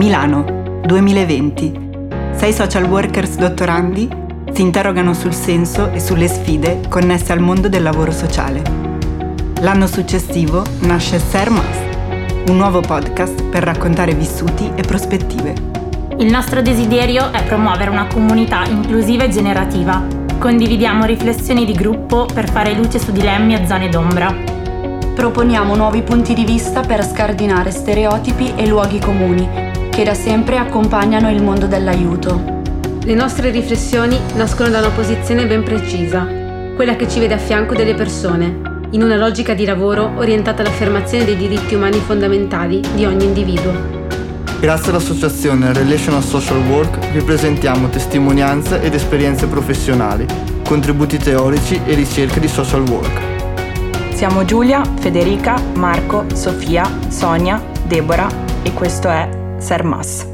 Milano, 2020. Sei social workers dottorandi si interrogano sul senso e sulle sfide connesse al mondo del lavoro sociale. L'anno successivo nasce Sermas, un nuovo podcast per raccontare vissuti e prospettive. Il nostro desiderio è promuovere una comunità inclusiva e generativa. Condividiamo riflessioni di gruppo per fare luce su dilemmi e zone d'ombra. Proponiamo nuovi punti di vista per scardinare stereotipi e luoghi comuni che da sempre accompagnano il mondo dell'aiuto. Le nostre riflessioni nascono da una posizione ben precisa, quella che ci vede a fianco delle persone, in una logica di lavoro orientata all'affermazione dei diritti umani fondamentali di ogni individuo. Grazie all'associazione Relational Social Work vi presentiamo testimonianze ed esperienze professionali, contributi teorici e ricerche di social work. Siamo Giulia, Federica, Marco, Sofia, Sonia, Deborah e questo è Sermas.